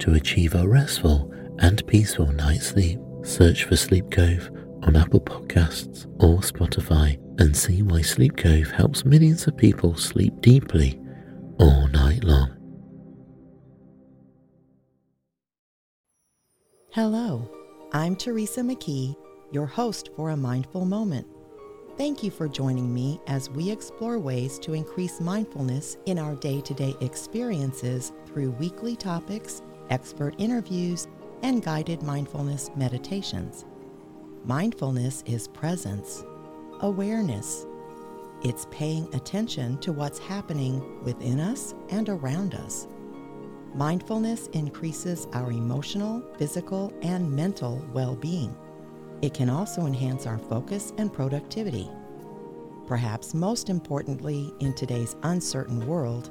to achieve a restful and peaceful night's sleep. Search for Sleep Cove on Apple Podcasts or Spotify and see why Sleep Cove helps millions of people sleep deeply all night long. Hello, I'm Teresa McKee, your host for A Mindful Moment. Thank you for joining me as we explore ways to increase mindfulness in our day to day experiences through weekly topics expert interviews, and guided mindfulness meditations. Mindfulness is presence, awareness. It's paying attention to what's happening within us and around us. Mindfulness increases our emotional, physical, and mental well being. It can also enhance our focus and productivity. Perhaps most importantly, in today's uncertain world,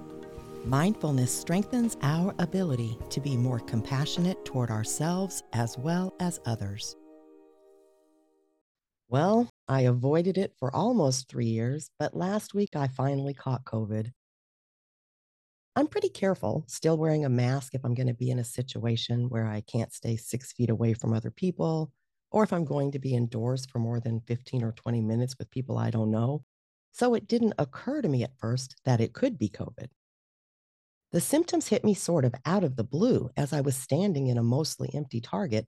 Mindfulness strengthens our ability to be more compassionate toward ourselves as well as others. Well, I avoided it for almost three years, but last week I finally caught COVID. I'm pretty careful, still wearing a mask if I'm going to be in a situation where I can't stay six feet away from other people, or if I'm going to be indoors for more than 15 or 20 minutes with people I don't know. So it didn't occur to me at first that it could be COVID. The symptoms hit me sort of out of the blue as I was standing in a mostly empty Target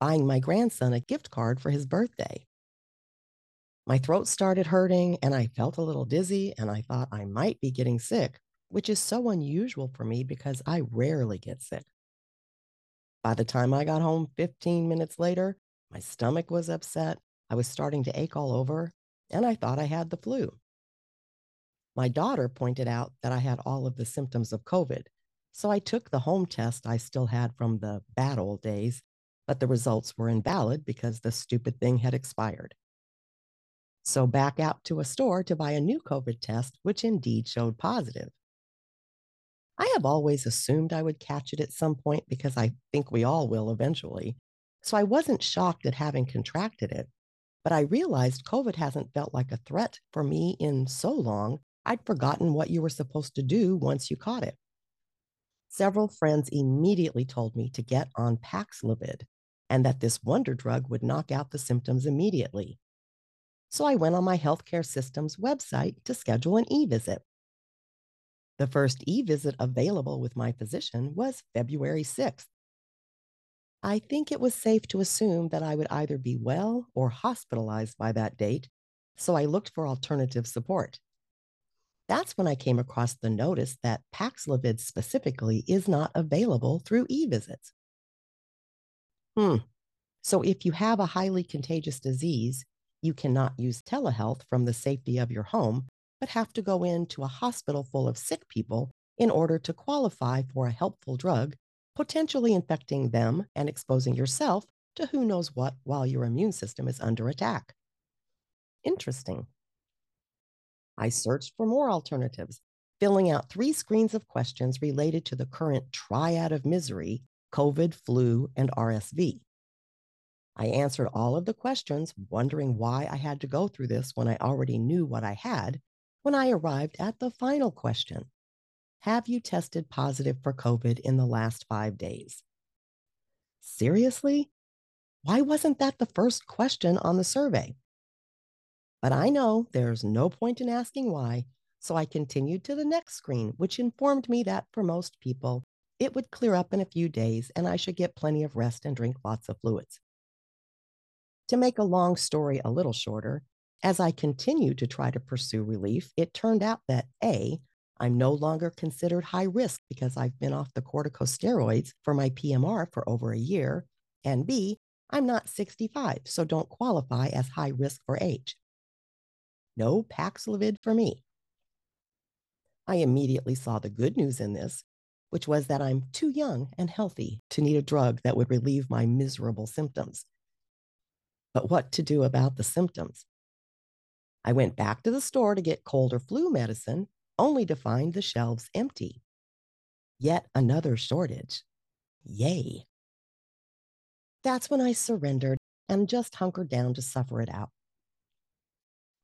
buying my grandson a gift card for his birthday. My throat started hurting and I felt a little dizzy, and I thought I might be getting sick, which is so unusual for me because I rarely get sick. By the time I got home 15 minutes later, my stomach was upset, I was starting to ache all over, and I thought I had the flu. My daughter pointed out that I had all of the symptoms of COVID. So I took the home test I still had from the bad old days, but the results were invalid because the stupid thing had expired. So back out to a store to buy a new COVID test, which indeed showed positive. I have always assumed I would catch it at some point because I think we all will eventually. So I wasn't shocked at having contracted it, but I realized COVID hasn't felt like a threat for me in so long I'd forgotten what you were supposed to do once you caught it. Several friends immediately told me to get on Paxlovid and that this wonder drug would knock out the symptoms immediately. So I went on my healthcare system's website to schedule an e visit. The first e visit available with my physician was February 6th. I think it was safe to assume that I would either be well or hospitalized by that date, so I looked for alternative support. That's when I came across the notice that Paxlovid specifically is not available through e visits. Hmm. So if you have a highly contagious disease, you cannot use telehealth from the safety of your home, but have to go into a hospital full of sick people in order to qualify for a helpful drug, potentially infecting them and exposing yourself to who knows what while your immune system is under attack. Interesting. I searched for more alternatives, filling out three screens of questions related to the current triad of misery COVID, flu, and RSV. I answered all of the questions, wondering why I had to go through this when I already knew what I had, when I arrived at the final question Have you tested positive for COVID in the last five days? Seriously? Why wasn't that the first question on the survey? But I know there's no point in asking why, so I continued to the next screen, which informed me that for most people, It would clear up in a few days, and I should get plenty of rest and drink lots of fluids. To make a long story a little shorter, as I continued to try to pursue relief, it turned out that A, I'm no longer considered high risk because I've been off the corticosteroids for my PMR for over a year, and B, I'm not 65, so don't qualify as high risk for age. No Paxlovid for me. I immediately saw the good news in this, which was that I'm too young and healthy to need a drug that would relieve my miserable symptoms. But what to do about the symptoms? I went back to the store to get cold or flu medicine, only to find the shelves empty. Yet another shortage. Yay. That's when I surrendered and just hunkered down to suffer it out.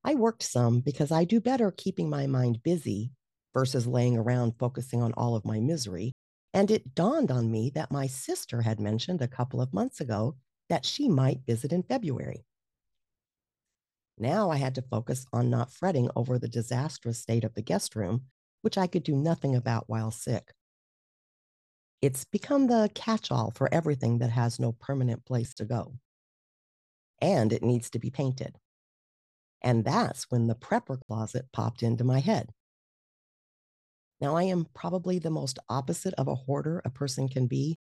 I worked some because I do better keeping my mind busy versus laying around focusing on all of my misery. And it dawned on me that my sister had mentioned a couple of months ago that she might visit in February. Now I had to focus on not fretting over the disastrous state of the guest room, which I could do nothing about while sick. It's become the catch all for everything that has no permanent place to go. And it needs to be painted. And that's when the prepper closet popped into my head. Now, I am probably the most opposite of a hoarder a person can be,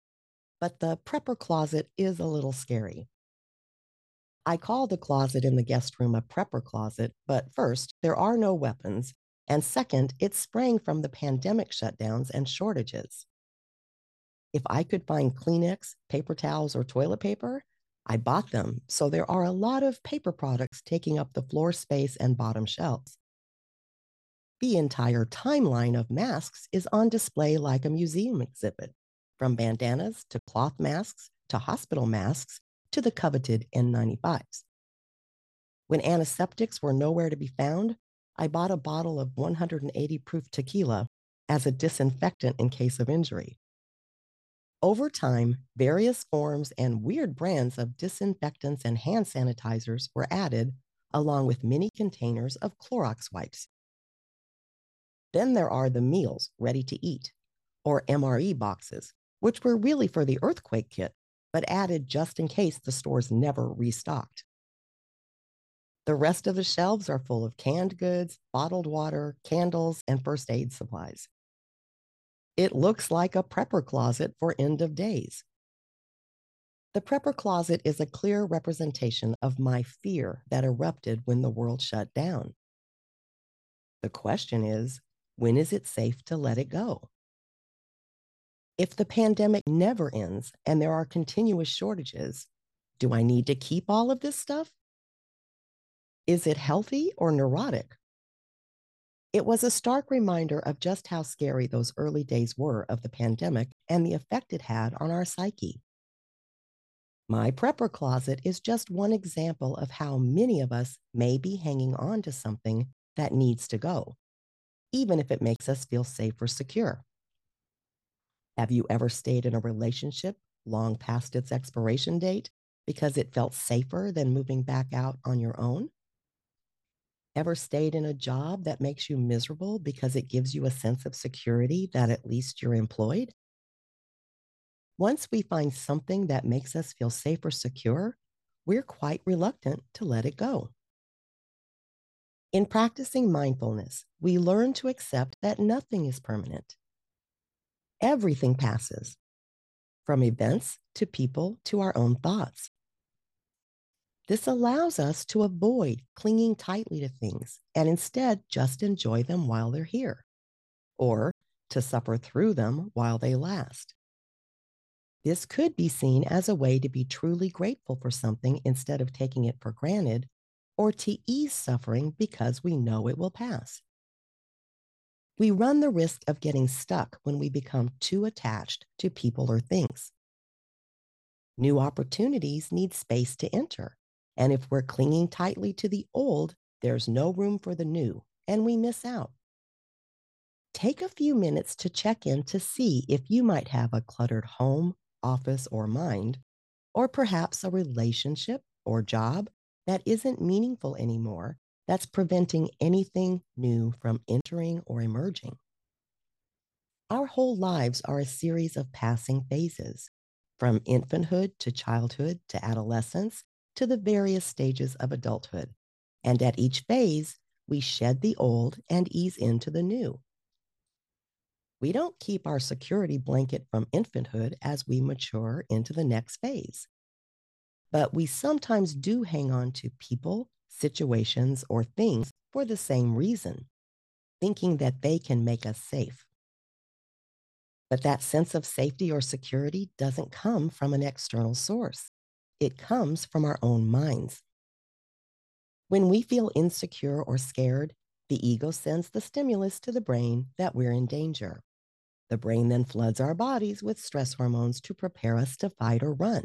but the prepper closet is a little scary. I call the closet in the guest room a prepper closet, but first, there are no weapons. And second, it sprang from the pandemic shutdowns and shortages. If I could find Kleenex, paper towels, or toilet paper, I bought them. So there are a lot of paper products taking up the floor space and bottom shelves. The entire timeline of masks is on display like a museum exhibit, from bandanas to cloth masks to hospital masks to the coveted N95s. When antiseptics were nowhere to be found, I bought a bottle of 180 proof tequila as a disinfectant in case of injury. Over time, various forms and weird brands of disinfectants and hand sanitizers were added, along with many containers of Clorox wipes. Then there are the meals ready to eat, or MRE boxes, which were really for the earthquake kit, but added just in case the stores never restocked. The rest of the shelves are full of canned goods, bottled water, candles, and first aid supplies. It looks like a prepper closet for end of days. The prepper closet is a clear representation of my fear that erupted when the world shut down. The question is when is it safe to let it go? If the pandemic never ends and there are continuous shortages, do I need to keep all of this stuff? Is it healthy or neurotic? It was a stark reminder of just how scary those early days were of the pandemic and the effect it had on our psyche. My prepper closet is just one example of how many of us may be hanging on to something that needs to go, even if it makes us feel safe or secure. Have you ever stayed in a relationship long past its expiration date because it felt safer than moving back out on your own? Ever stayed in a job that makes you miserable because it gives you a sense of security that at least you're employed? Once we find something that makes us feel safe or secure, we're quite reluctant to let it go. In practicing mindfulness, we learn to accept that nothing is permanent. Everything passes, from events to people to our own thoughts. This allows us to avoid clinging tightly to things and instead just enjoy them while they're here, or to suffer through them while they last. This could be seen as a way to be truly grateful for something instead of taking it for granted, or to ease suffering because we know it will pass. We run the risk of getting stuck when we become too attached to people or things. New opportunities need space to enter and if we're clinging tightly to the old, there's no room for the new, and we miss out. Take a few minutes to check in to see if you might have a cluttered home, office, or mind, or perhaps a relationship or job that isn't meaningful anymore that's preventing anything new from entering or emerging. Our whole lives are a series of passing phases, from infanthood to childhood to adolescence to the various stages of adulthood. And at each phase, we shed the old and ease into the new. We don't keep our security blanket from infanthood as we mature into the next phase. But we sometimes do hang on to people, situations, or things for the same reason, thinking that they can make us safe. But that sense of safety or security doesn't come from an external source. It comes from our own minds. When we feel insecure or scared, the ego sends the stimulus to the brain that we're in danger. The brain then floods our bodies with stress hormones to prepare us to fight or run.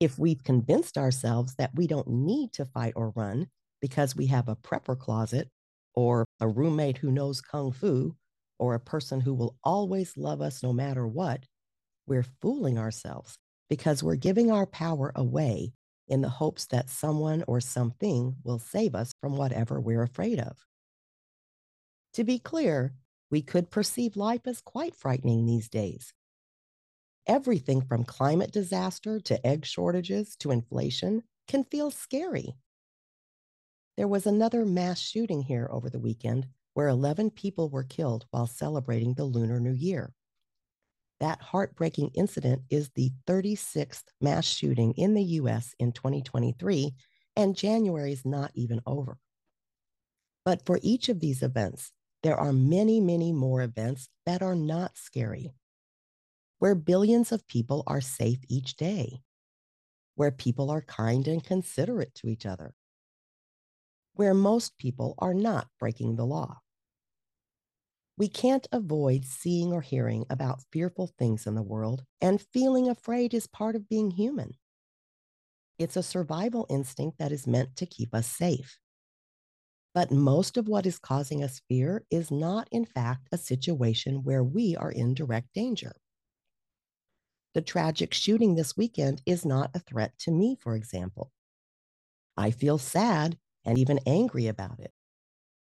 If we've convinced ourselves that we don't need to fight or run because we have a prepper closet or a roommate who knows kung fu or a person who will always love us no matter what, we're fooling ourselves because we're giving our power away in the hopes that someone or something will save us from whatever we're afraid of. To be clear, we could perceive life as quite frightening these days. Everything from climate disaster to egg shortages to inflation can feel scary. There was another mass shooting here over the weekend where 11 people were killed while celebrating the Lunar New Year. That heartbreaking incident is the 36th mass shooting in the US in 2023, and January is not even over. But for each of these events, there are many, many more events that are not scary, where billions of people are safe each day, where people are kind and considerate to each other, where most people are not breaking the law. We can't avoid seeing or hearing about fearful things in the world, and feeling afraid is part of being human. It's a survival instinct that is meant to keep us safe. But most of what is causing us fear is not, in fact, a situation where we are in direct danger. The tragic shooting this weekend is not a threat to me, for example. I feel sad and even angry about it.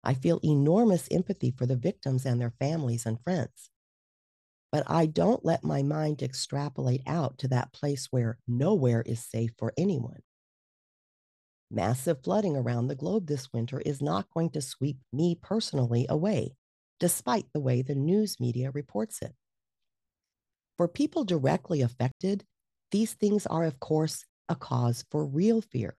I feel enormous empathy for the victims and their families and friends. But I don't let my mind extrapolate out to that place where nowhere is safe for anyone. Massive flooding around the globe this winter is not going to sweep me personally away, despite the way the news media reports it. For people directly affected, these things are, of course, a cause for real fear.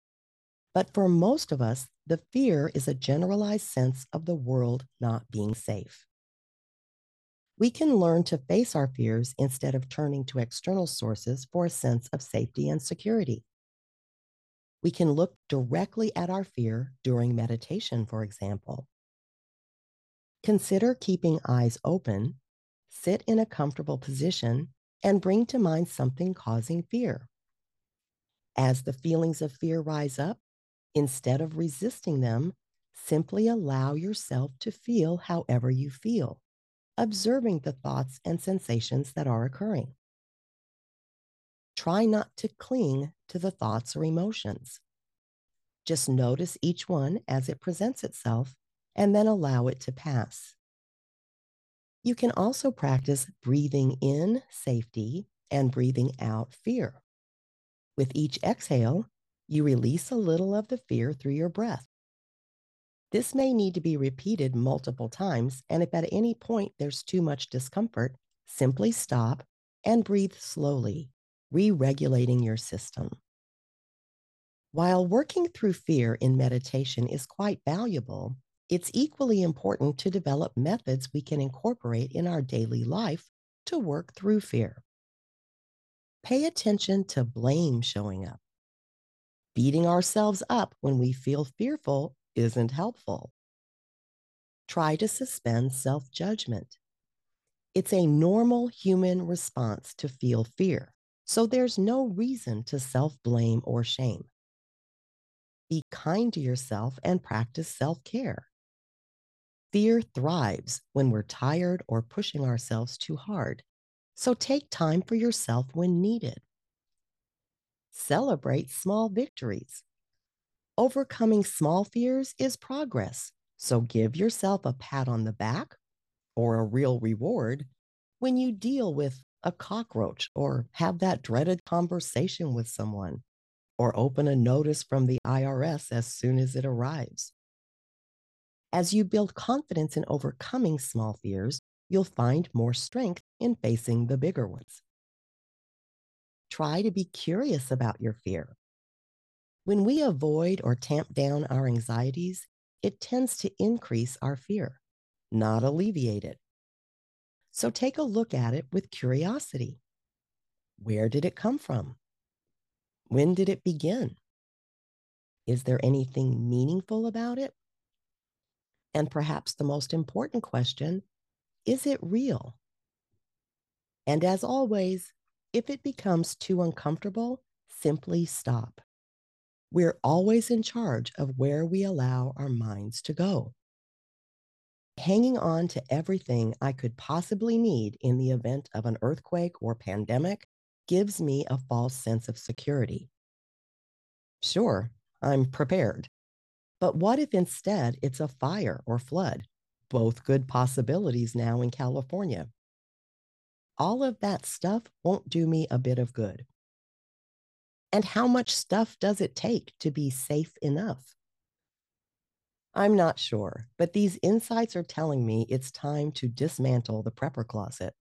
But for most of us, the fear is a generalized sense of the world not being safe. We can learn to face our fears instead of turning to external sources for a sense of safety and security. We can look directly at our fear during meditation, for example. Consider keeping eyes open, sit in a comfortable position, and bring to mind something causing fear. As the feelings of fear rise up, instead of resisting them, simply allow yourself to feel however you feel, observing the thoughts and sensations that are occurring. Try not to cling to the thoughts or emotions. Just notice each one as it presents itself and then allow it to pass. You can also practice breathing in safety and breathing out fear. With each exhale, you release a little of the fear through your breath. This may need to be repeated multiple times, and if at any point there's too much discomfort, simply stop and breathe slowly, re regulating your system. While working through fear in meditation is quite valuable, it's equally important to develop methods we can incorporate in our daily life to work through fear. Pay attention to blame showing up. Beating ourselves up when we feel fearful isn't helpful. Try to suspend self judgment. It's a normal human response to feel fear, so there's no reason to self blame or shame. Be kind to yourself and practice self care. Fear thrives when we're tired or pushing ourselves too hard, so take time for yourself when needed. Celebrate small victories. Overcoming small fears is progress, so give yourself a pat on the back or a real reward when you deal with a cockroach or have that dreaded conversation with someone or open a notice from the IRS as soon as it arrives. As you build confidence in overcoming small fears, you'll find more strength in facing the bigger ones. Try to be curious about your fear. When we avoid or tamp down our anxieties, it tends to increase our fear, not alleviate it. So take a look at it with curiosity. Where did it come from? When did it begin? Is there anything meaningful about it? And perhaps the most important question is it real? And as always, if it becomes too uncomfortable, simply stop. We're always in charge of where we allow our minds to go hanging on to everything I could possibly need in the event of an earthquake or pandemic gives me a false sense of security. Sure, I'm prepared. But what if instead it's a fire or flood? Both good possibilities now in California. All of that stuff won't do me a bit of good. And how much stuff does it take to be safe enough? I'm not sure, but these insights are telling me it's time to dismantle the prepper closet.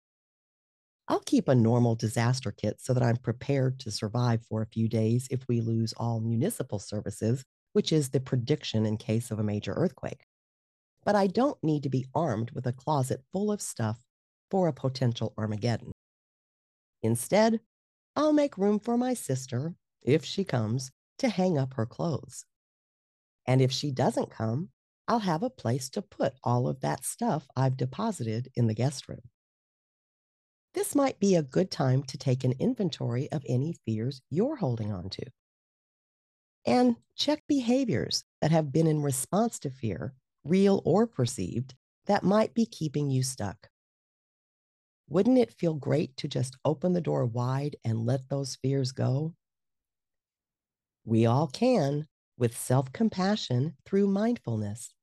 I'll keep a normal disaster kit so that I'm prepared to survive for a few days if we lose all municipal services, which is the prediction in case of a major earthquake. But I don't need to be armed with a closet full of stuff for a potential Armageddon. Instead, I'll make room for my sister, if she comes, to hang up her clothes. And if she doesn't come, I'll have a place to put all of that stuff I've deposited in the guest room. This might be a good time to take an inventory of any fears you're holding on to. And check behaviors that have been in response to fear, real or perceived, that might be keeping you stuck. Wouldn't it feel great to just open the door wide and let those fears go? We all can with self compassion through mindfulness.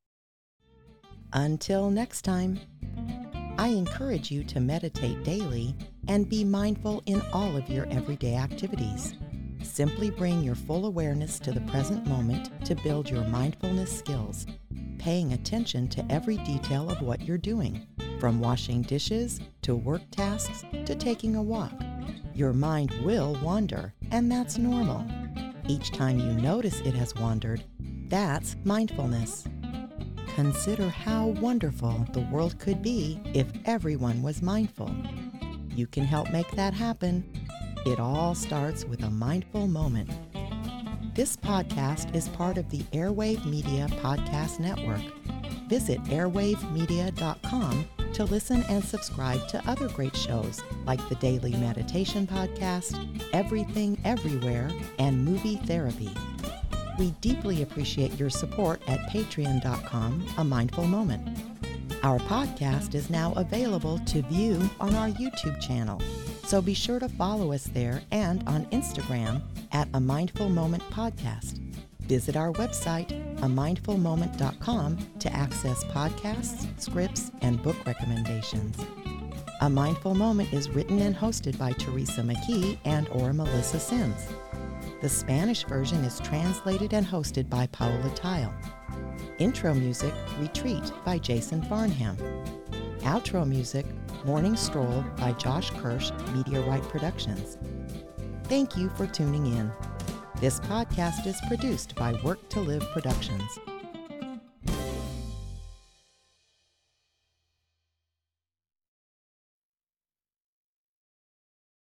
Until next time, I encourage you to meditate daily and be mindful in all of your everyday activities. Simply bring your full awareness to the present moment to build your mindfulness skills, paying attention to every detail of what you're doing, from washing dishes to work tasks to taking a walk. Your mind will wander, and that's normal. Each time you notice it has wandered, that's mindfulness. Consider how wonderful the world could be if everyone was mindful. You can help make that happen. It all starts with a mindful moment. This podcast is part of the Airwave Media Podcast Network. Visit airwavemedia.com to listen and subscribe to other great shows like the Daily Meditation Podcast, Everything Everywhere, and Movie Therapy. We deeply appreciate your support at patreon.com, A Mindful Moment. Our podcast is now available to view on our YouTube channel, so be sure to follow us there and on Instagram at A Mindful Moment Podcast. Visit our website, amindfulmoment.com, to access podcasts, scripts, and book recommendations. A Mindful Moment is written and hosted by Teresa McKee and or Melissa Sims. The Spanish version is translated and hosted by Paola Theil. Intro music, Retreat by Jason Farnham. Outro music, Morning Stroll by Josh Kirsch, Media Right Productions. Thank you for tuning in. This podcast is produced by Work to Live Productions.